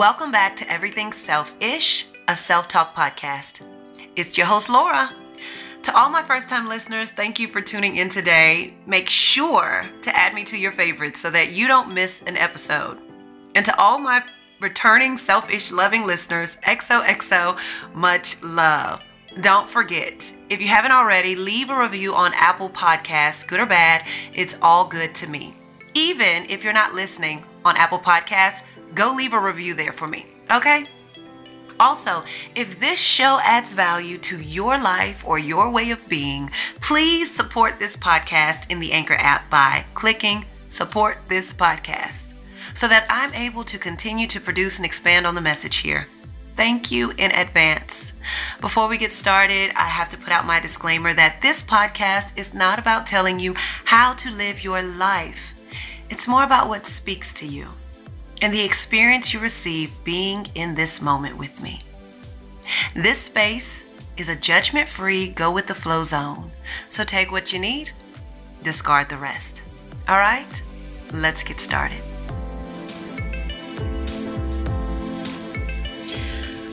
Welcome back to Everything Selfish, a self talk podcast. It's your host, Laura. To all my first time listeners, thank you for tuning in today. Make sure to add me to your favorites so that you don't miss an episode. And to all my returning selfish loving listeners, XOXO, much love. Don't forget, if you haven't already, leave a review on Apple Podcasts, good or bad, it's all good to me. Even if you're not listening on Apple Podcasts, go leave a review there for me, okay? Also, if this show adds value to your life or your way of being, please support this podcast in the Anchor app by clicking support this podcast so that I'm able to continue to produce and expand on the message here. Thank you in advance. Before we get started, I have to put out my disclaimer that this podcast is not about telling you how to live your life. It's more about what speaks to you and the experience you receive being in this moment with me. This space is a judgment free, go with the flow zone. So take what you need, discard the rest. All right, let's get started.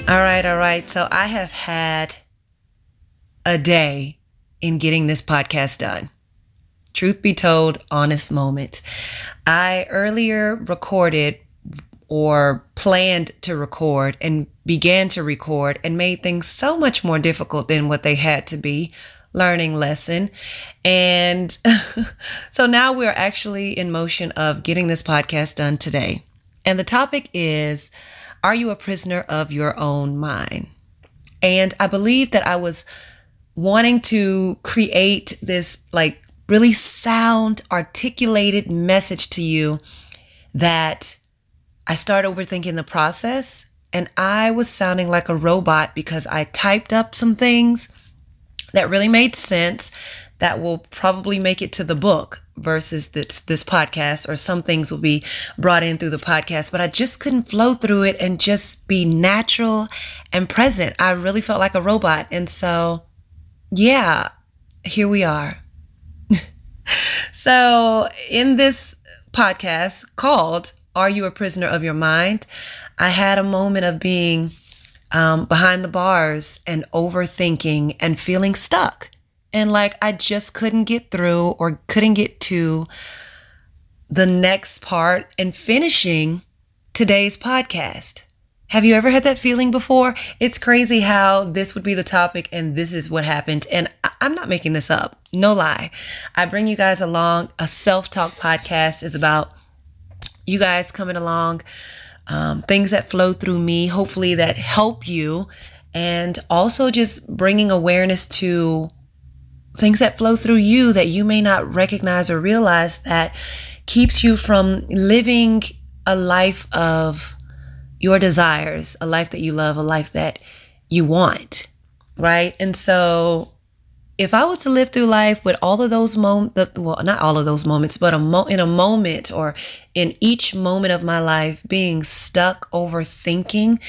All right, all right. So I have had a day in getting this podcast done. Truth be told, honest moment. I earlier recorded or planned to record and began to record and made things so much more difficult than what they had to be learning lesson. And so now we're actually in motion of getting this podcast done today. And the topic is are you a prisoner of your own mind? And I believe that I was wanting to create this like really sound, articulated message to you that I started overthinking the process and I was sounding like a robot because I typed up some things that really made sense that will probably make it to the book versus this this podcast or some things will be brought in through the podcast but I just couldn't flow through it and just be natural and present. I really felt like a robot and so yeah, here we are. so in this podcast called Are You a Prisoner of Your Mind? I had a moment of being um, behind the bars and overthinking and feeling stuck and like I just couldn't get through or couldn't get to the next part and finishing today's podcast. Have you ever had that feeling before? It's crazy how this would be the topic and this is what happened. And I'm not making this up. No lie. I bring you guys along. A self talk podcast is about you guys coming along, um, things that flow through me, hopefully that help you, and also just bringing awareness to things that flow through you that you may not recognize or realize that keeps you from living a life of your desires, a life that you love, a life that you want, right? And so if I was to live through life with all of those moments, well, not all of those moments, but a mo- in a moment or in each moment of my life being stuck overthinking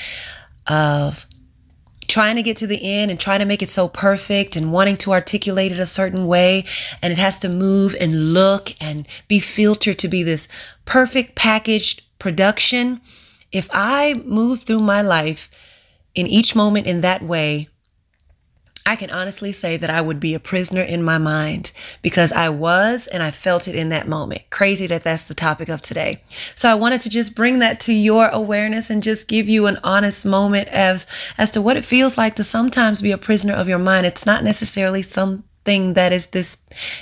of trying to get to the end and trying to make it so perfect and wanting to articulate it a certain way. And it has to move and look and be filtered to be this perfect packaged production. If I move through my life in each moment in that way, I can honestly say that I would be a prisoner in my mind because I was and I felt it in that moment. Crazy that that's the topic of today. So I wanted to just bring that to your awareness and just give you an honest moment as as to what it feels like to sometimes be a prisoner of your mind. It's not necessarily something that is this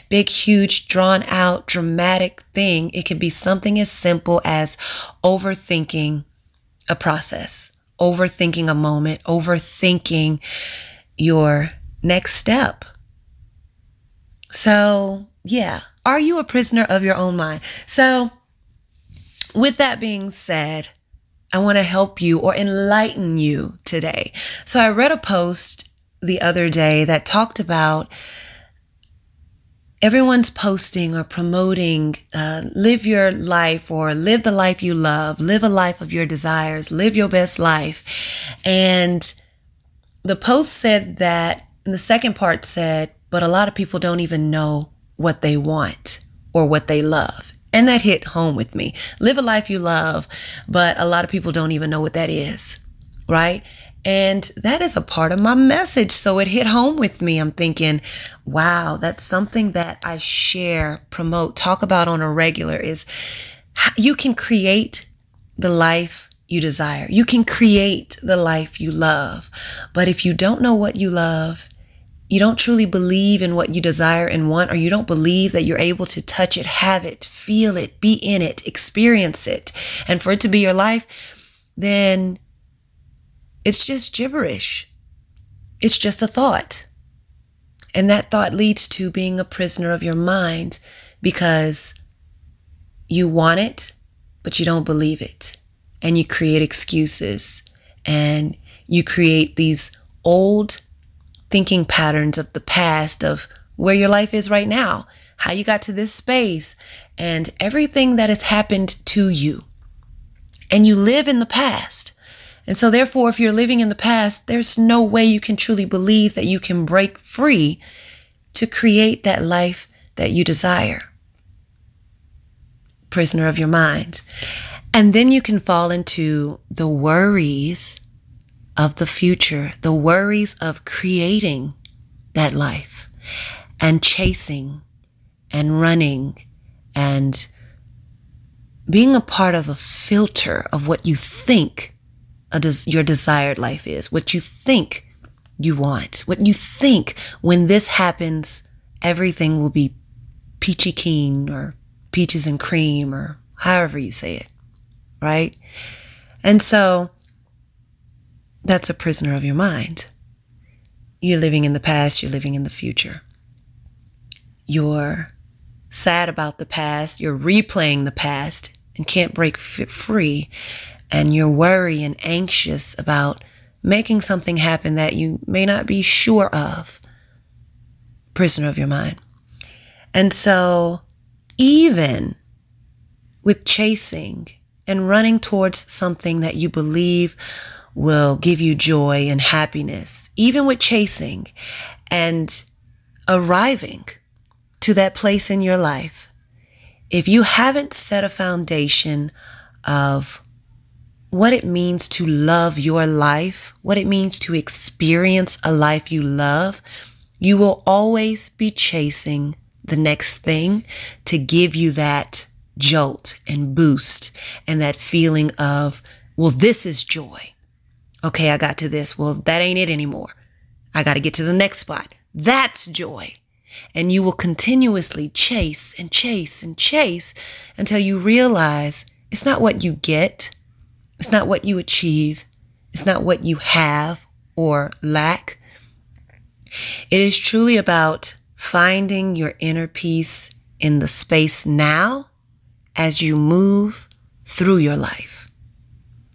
big, huge, drawn out, dramatic thing. It could be something as simple as overthinking a process, overthinking a moment, overthinking your next step. So, yeah, are you a prisoner of your own mind? So, with that being said, I want to help you or enlighten you today. So, I read a post the other day that talked about everyone's posting or promoting uh, live your life or live the life you love, live a life of your desires, live your best life. And the post said that, and the second part said, but a lot of people don't even know what they want or what they love. And that hit home with me. Live a life you love, but a lot of people don't even know what that is, right? And that is a part of my message. So it hit home with me. I'm thinking, wow, that's something that I share, promote, talk about on a regular is you can create the life you desire. You can create the life you love. But if you don't know what you love, you don't truly believe in what you desire and want, or you don't believe that you're able to touch it, have it, feel it, be in it, experience it, and for it to be your life, then it's just gibberish. It's just a thought. And that thought leads to being a prisoner of your mind because you want it, but you don't believe it. And you create excuses and you create these old thinking patterns of the past of where your life is right now, how you got to this space, and everything that has happened to you. And you live in the past. And so, therefore, if you're living in the past, there's no way you can truly believe that you can break free to create that life that you desire. Prisoner of your mind. And then you can fall into the worries of the future, the worries of creating that life and chasing and running and being a part of a filter of what you think des- your desired life is, what you think you want, what you think when this happens, everything will be peachy keen or peaches and cream or however you say it, right? And so that's a prisoner of your mind. You're living in the past, you're living in the future. You're sad about the past, you're replaying the past and can't break free, and you're worried and anxious about making something happen that you may not be sure of. Prisoner of your mind. And so, even with chasing and running towards something that you believe will give you joy and happiness, even with chasing and arriving to that place in your life. If you haven't set a foundation of what it means to love your life, what it means to experience a life you love, you will always be chasing the next thing to give you that jolt and boost and that feeling of, well, this is joy. Okay, I got to this. Well, that ain't it anymore. I got to get to the next spot. That's joy. And you will continuously chase and chase and chase until you realize it's not what you get. It's not what you achieve. It's not what you have or lack. It is truly about finding your inner peace in the space now as you move through your life.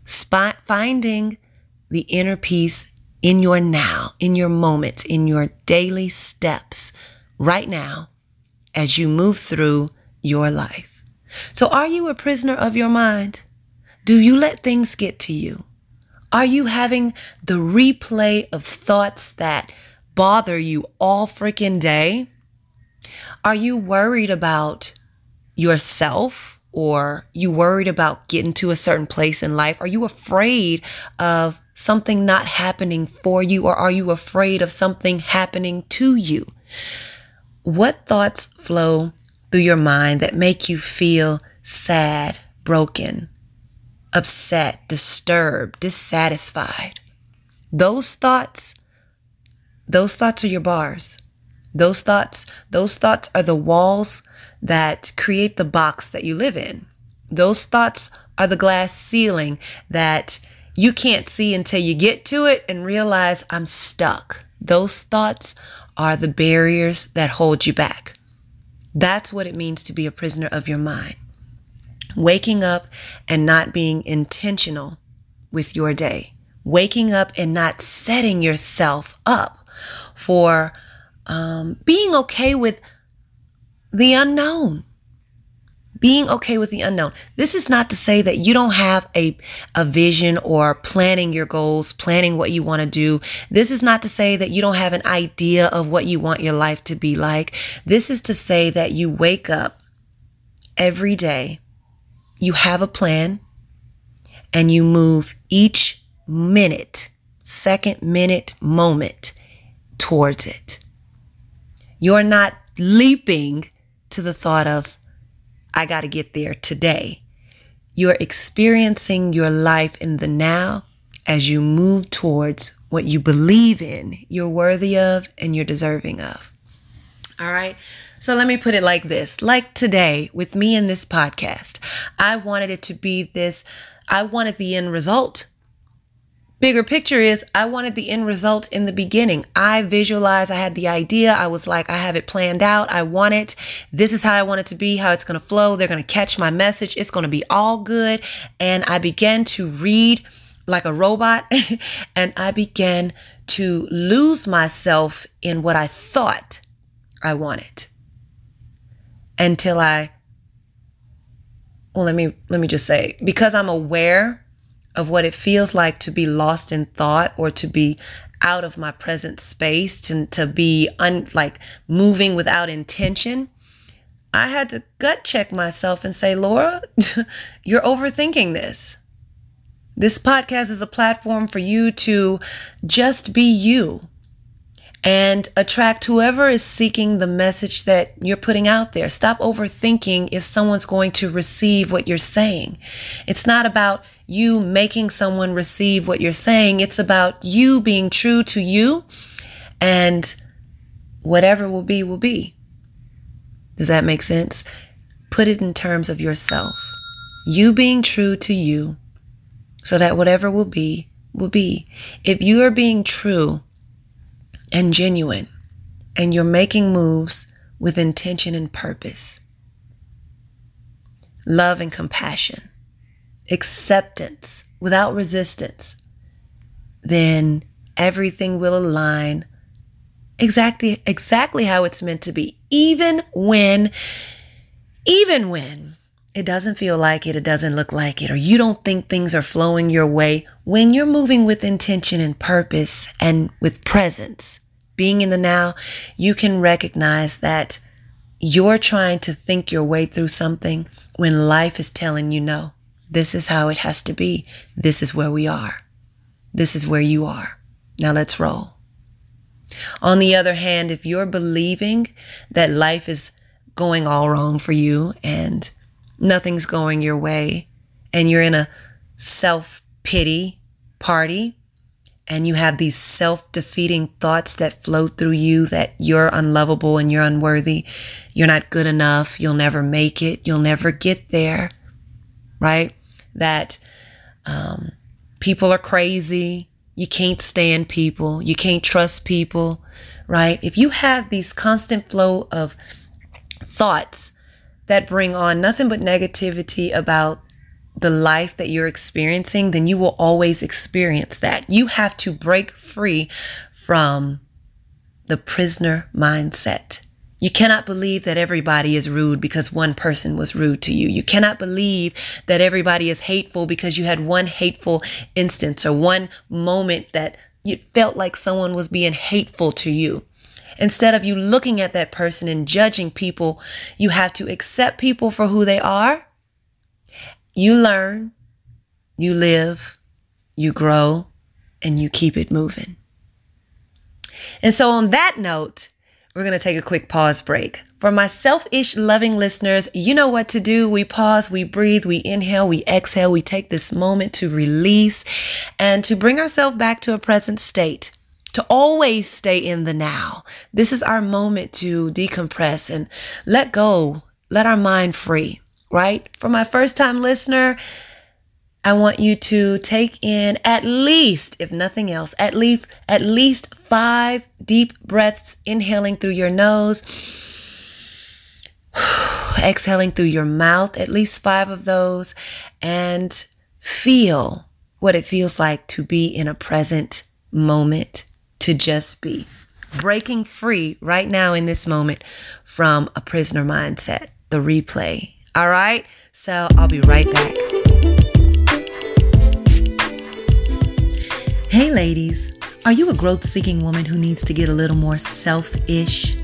Spot, finding the inner peace in your now, in your moments, in your daily steps right now as you move through your life. So, are you a prisoner of your mind? Do you let things get to you? Are you having the replay of thoughts that bother you all freaking day? Are you worried about yourself or you worried about getting to a certain place in life? Are you afraid of something not happening for you, or are you afraid of something happening to you? What thoughts flow through your mind that make you feel sad, broken, upset, disturbed, dissatisfied? Those thoughts, those thoughts are your bars. Those thoughts, those thoughts are the walls that create the box that you live in. Those thoughts are the glass ceiling that you can't see until you get to it and realize I'm stuck. Those thoughts are the barriers that hold you back. That's what it means to be a prisoner of your mind. Waking up and not being intentional with your day. Waking up and not setting yourself up for um, being okay with the unknown being okay with the unknown. This is not to say that you don't have a, a vision or planning your goals, planning what you want to do. This is not to say that you don't have an idea of what you want your life to be like. This is to say that you wake up every day you have a plan and you move each minute, second, minute, moment towards it. You're not leaping to the thought of, I got to get there today. You're experiencing your life in the now as you move towards what you believe in, you're worthy of, and you're deserving of. All right. So let me put it like this like today with me in this podcast, I wanted it to be this, I wanted the end result. Bigger picture is I wanted the end result in the beginning. I visualized, I had the idea. I was like, I have it planned out. I want it. This is how I want it to be, how it's going to flow. They're going to catch my message. It's going to be all good. And I began to read like a robot and I began to lose myself in what I thought I wanted until I well let me let me just say because I'm aware of what it feels like to be lost in thought or to be out of my present space to, to be un, like moving without intention I had to gut check myself and say Laura you're overthinking this this podcast is a platform for you to just be you and attract whoever is seeking the message that you're putting out there. Stop overthinking if someone's going to receive what you're saying. It's not about you making someone receive what you're saying, it's about you being true to you, and whatever will be, will be. Does that make sense? Put it in terms of yourself. You being true to you, so that whatever will be, will be. If you are being true, and genuine, and you're making moves with intention and purpose, love and compassion, acceptance without resistance, then everything will align exactly exactly how it's meant to be even when even when it doesn't feel like it, it doesn't look like it, or you don't think things are flowing your way, when you're moving with intention and purpose and with presence, being in the now, you can recognize that you're trying to think your way through something when life is telling you no. This is how it has to be. This is where we are. This is where you are. Now let's roll. On the other hand, if you're believing that life is going all wrong for you and nothing's going your way, and you're in a self pity party, and you have these self defeating thoughts that flow through you that you're unlovable and you're unworthy, you're not good enough, you'll never make it, you'll never get there, right? That um, people are crazy, you can't stand people, you can't trust people, right? If you have these constant flow of thoughts that bring on nothing but negativity about the life that you're experiencing, then you will always experience that. You have to break free from the prisoner mindset. You cannot believe that everybody is rude because one person was rude to you. You cannot believe that everybody is hateful because you had one hateful instance or one moment that you felt like someone was being hateful to you. Instead of you looking at that person and judging people, you have to accept people for who they are. You learn, you live, you grow, and you keep it moving. And so, on that note, we're going to take a quick pause break. For my selfish loving listeners, you know what to do. We pause, we breathe, we inhale, we exhale, we take this moment to release and to bring ourselves back to a present state to always stay in the now. This is our moment to decompress and let go, let our mind free, right? For my first time listener, I want you to take in at least, if nothing else, at least at least 5 deep breaths inhaling through your nose, exhaling through your mouth, at least 5 of those and feel what it feels like to be in a present moment to just be. Breaking free right now in this moment from a prisoner mindset, the replay. All right? So I'll be right back. Hey, ladies. Are you a growth seeking woman who needs to get a little more selfish?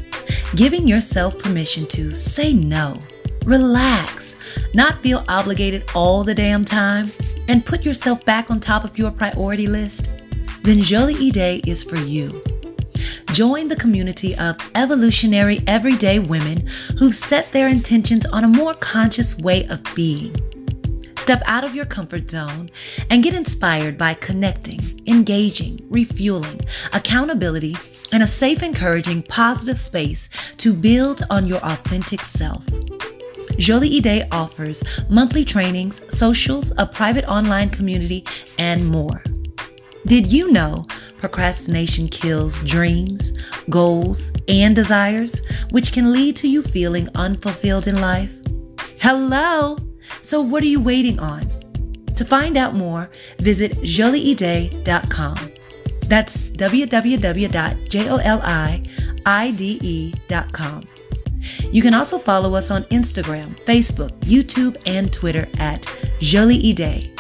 Giving yourself permission to say no relax, not feel obligated all the damn time, and put yourself back on top of your priority list, then Jolie Ide is for you. Join the community of evolutionary everyday women who've set their intentions on a more conscious way of being. Step out of your comfort zone and get inspired by connecting, engaging, refueling, accountability, and a safe, encouraging, positive space to build on your authentic self. Jolie Ide offers monthly trainings, socials, a private online community, and more. Did you know procrastination kills dreams, goals, and desires, which can lead to you feeling unfulfilled in life? Hello! So, what are you waiting on? To find out more, visit jolieide.com. That's www.joliide.com. You can also follow us on Instagram, Facebook, YouTube, and Twitter at Jolie Ide.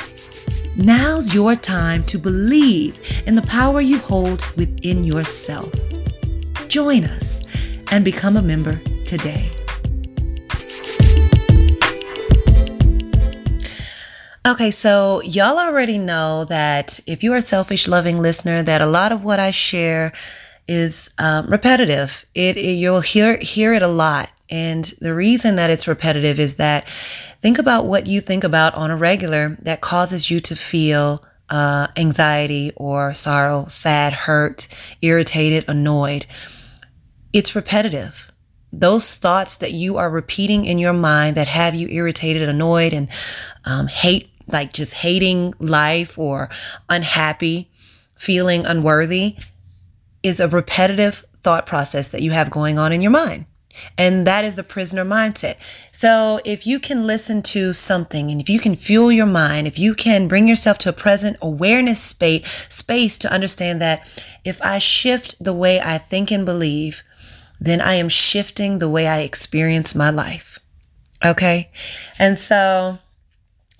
Now's your time to believe in the power you hold within yourself. Join us and become a member today. Okay, so y'all already know that if you are a selfish loving listener, that a lot of what I share is um, repetitive. It, it you'll hear hear it a lot, and the reason that it's repetitive is that think about what you think about on a regular that causes you to feel uh, anxiety or sorrow, sad, hurt, irritated, annoyed. It's repetitive. Those thoughts that you are repeating in your mind that have you irritated, annoyed, and um, hate, like just hating life or unhappy, feeling unworthy, is a repetitive thought process that you have going on in your mind. And that is the prisoner mindset. So if you can listen to something and if you can fuel your mind, if you can bring yourself to a present awareness space, space to understand that if I shift the way I think and believe, then I am shifting the way I experience my life. Okay. And so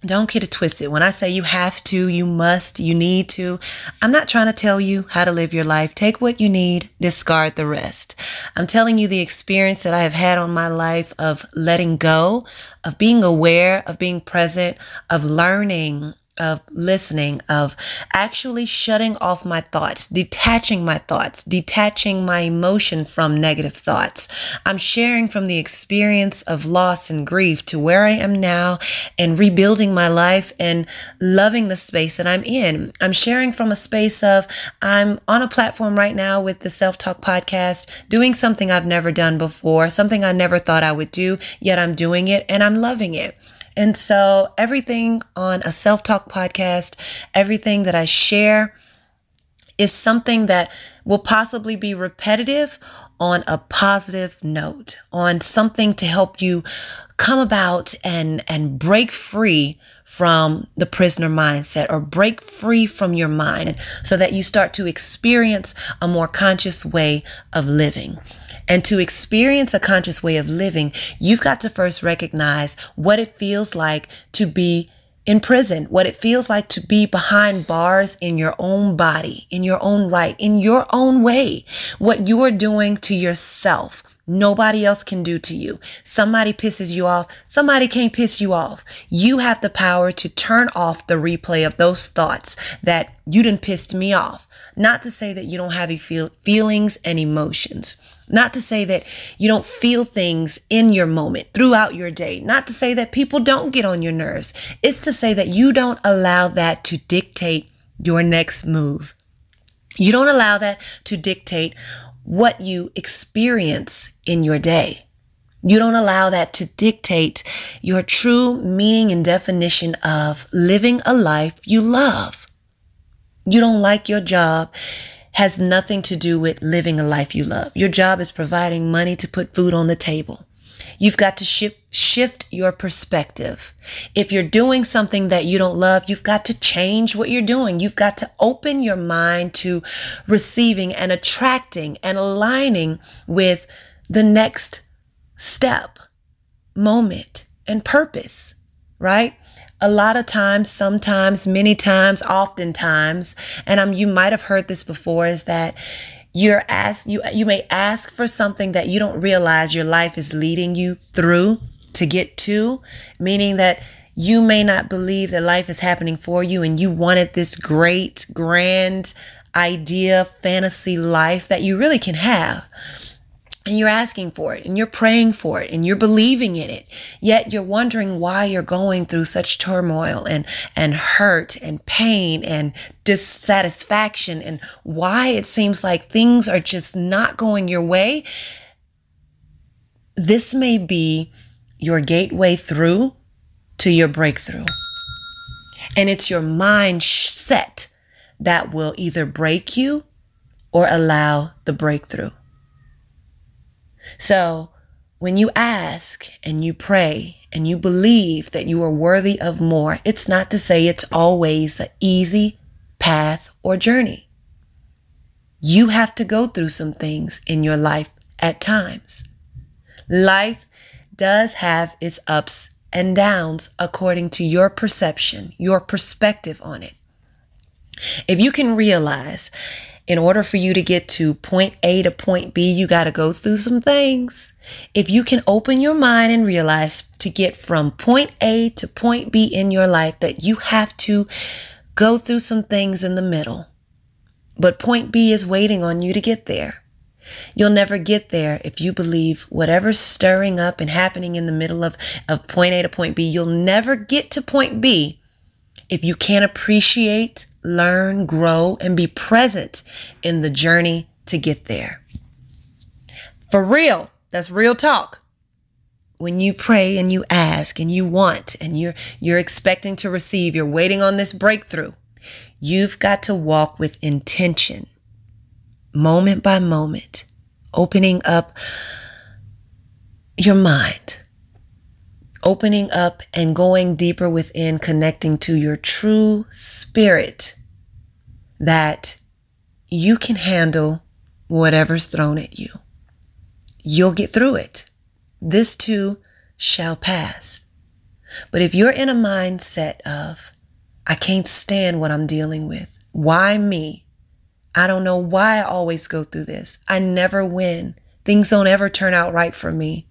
don't get it twisted. When I say you have to, you must, you need to, I'm not trying to tell you how to live your life. Take what you need, discard the rest. I'm telling you the experience that I have had on my life of letting go, of being aware, of being present, of learning, of listening, of actually shutting off my thoughts, detaching my thoughts, detaching my emotion from negative thoughts. I'm sharing from the experience of loss and grief to where I am now and rebuilding my life and loving the space that I'm in. I'm sharing from a space of I'm on a platform right now with the Self Talk podcast, doing something I've never done before, something I never thought I would do, yet I'm doing it and I'm loving it. And so everything on a self talk podcast, everything that I share is something that will possibly be repetitive on a positive note, on something to help you come about and, and break free from the prisoner mindset or break free from your mind so that you start to experience a more conscious way of living. And to experience a conscious way of living, you've got to first recognize what it feels like to be in prison, what it feels like to be behind bars in your own body, in your own right, in your own way, what you are doing to yourself. Nobody else can do to you. Somebody pisses you off. Somebody can't piss you off. You have the power to turn off the replay of those thoughts that you didn't pissed me off. Not to say that you don't have feel- feelings and emotions. Not to say that you don't feel things in your moment throughout your day. Not to say that people don't get on your nerves. It's to say that you don't allow that to dictate your next move. You don't allow that to dictate what you experience in your day. You don't allow that to dictate your true meaning and definition of living a life you love. You don't like your job has nothing to do with living a life you love. Your job is providing money to put food on the table. You've got to shift, shift your perspective. If you're doing something that you don't love, you've got to change what you're doing. You've got to open your mind to receiving and attracting and aligning with the next step, moment, and purpose, right? A lot of times, sometimes, many times, oftentimes, and um, you might have heard this before, is that you're asked you you may ask for something that you don't realize your life is leading you through to get to, meaning that you may not believe that life is happening for you and you wanted this great, grand idea, fantasy life that you really can have. And you're asking for it and you're praying for it and you're believing in it. Yet you're wondering why you're going through such turmoil and, and hurt and pain and dissatisfaction and why it seems like things are just not going your way. This may be your gateway through to your breakthrough. And it's your mindset that will either break you or allow the breakthrough. So when you ask and you pray and you believe that you are worthy of more, it's not to say it's always an easy path or journey. You have to go through some things in your life at times. Life does have its ups and downs according to your perception, your perspective on it. If you can realize in order for you to get to point A to point B, you got to go through some things. If you can open your mind and realize to get from point A to point B in your life that you have to go through some things in the middle, but point B is waiting on you to get there. You'll never get there if you believe whatever's stirring up and happening in the middle of, of point A to point B. You'll never get to point B if you can't appreciate learn, grow, and be present in the journey to get there. For real, that's real talk. When you pray and you ask and you want and you're you're expecting to receive, you're waiting on this breakthrough. You've got to walk with intention. Moment by moment, opening up your mind opening up and going deeper within, connecting to your true spirit that you can handle whatever's thrown at you. You'll get through it. This too shall pass. But if you're in a mindset of, I can't stand what I'm dealing with. Why me? I don't know why I always go through this. I never win. Things don't ever turn out right for me.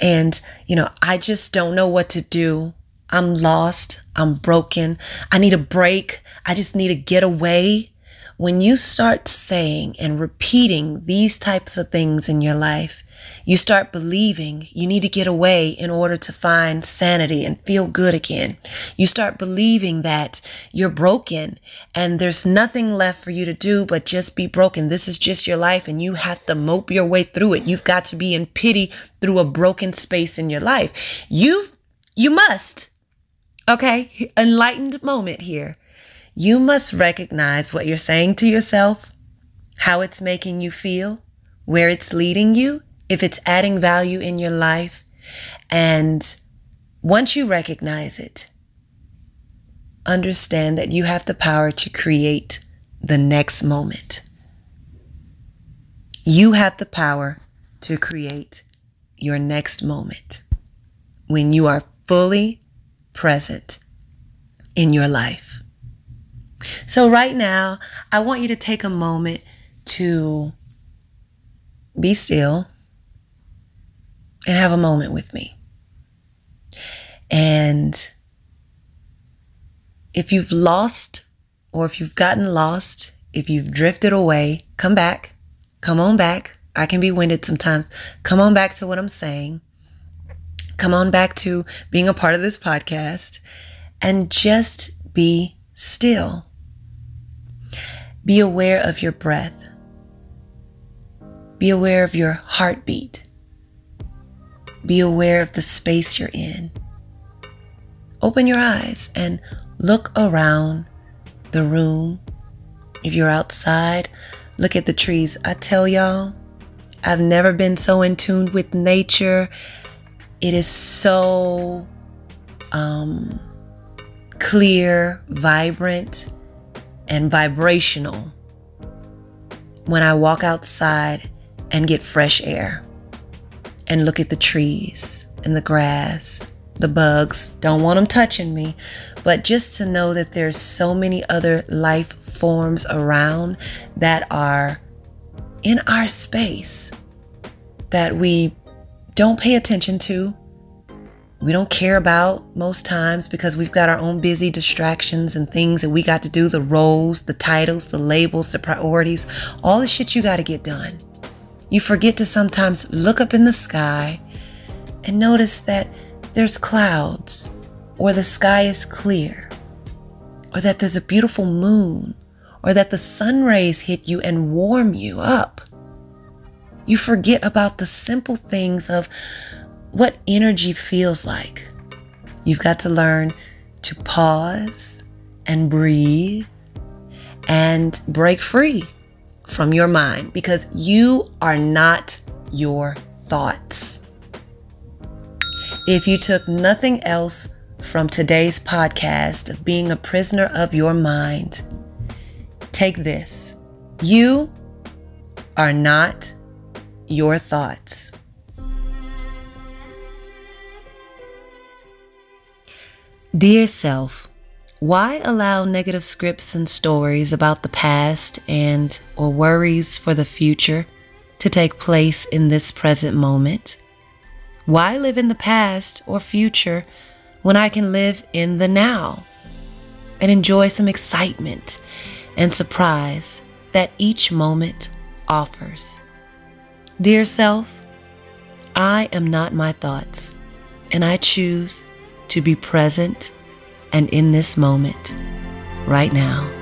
And, you know, I just don't know what to do. I'm lost. I'm broken. I need a break. I just need to get away. When you start saying and repeating these types of things in your life, you start believing you need to get away in order to find sanity and feel good again. You start believing that you're broken and there's nothing left for you to do but just be broken. This is just your life and you have to mope your way through it. You've got to be in pity through a broken space in your life. You've, you must. Okay. Enlightened moment here. You must recognize what you're saying to yourself, how it's making you feel, where it's leading you, if it's adding value in your life. And once you recognize it, understand that you have the power to create the next moment. You have the power to create your next moment when you are fully present in your life. So, right now, I want you to take a moment to be still and have a moment with me. And if you've lost or if you've gotten lost, if you've drifted away, come back. Come on back. I can be winded sometimes. Come on back to what I'm saying. Come on back to being a part of this podcast and just be still. Be aware of your breath. Be aware of your heartbeat. Be aware of the space you're in. Open your eyes and look around the room. If you're outside, look at the trees. I tell y'all, I've never been so in tune with nature. It is so um, clear, vibrant, and vibrational when I walk outside and get fresh air and look at the trees and the grass, the bugs. Don't want them touching me, but just to know that there's so many other life forms around that are in our space that we don't pay attention to, we don't care about most times because we've got our own busy distractions and things that we got to do the roles, the titles, the labels, the priorities, all the shit you got to get done. You forget to sometimes look up in the sky and notice that there's clouds, or the sky is clear, or that there's a beautiful moon, or that the sun rays hit you and warm you up. You forget about the simple things of what energy feels like. You've got to learn to pause and breathe and break free from your mind because you are not your thoughts. If you took nothing else from today's podcast of being a prisoner of your mind, take this. You are not your thoughts. Dear self, why allow negative scripts and stories about the past and or worries for the future to take place in this present moment? Why live in the past or future when I can live in the now and enjoy some excitement and surprise that each moment offers? Dear self, I am not my thoughts, and I choose to be present and in this moment, right now.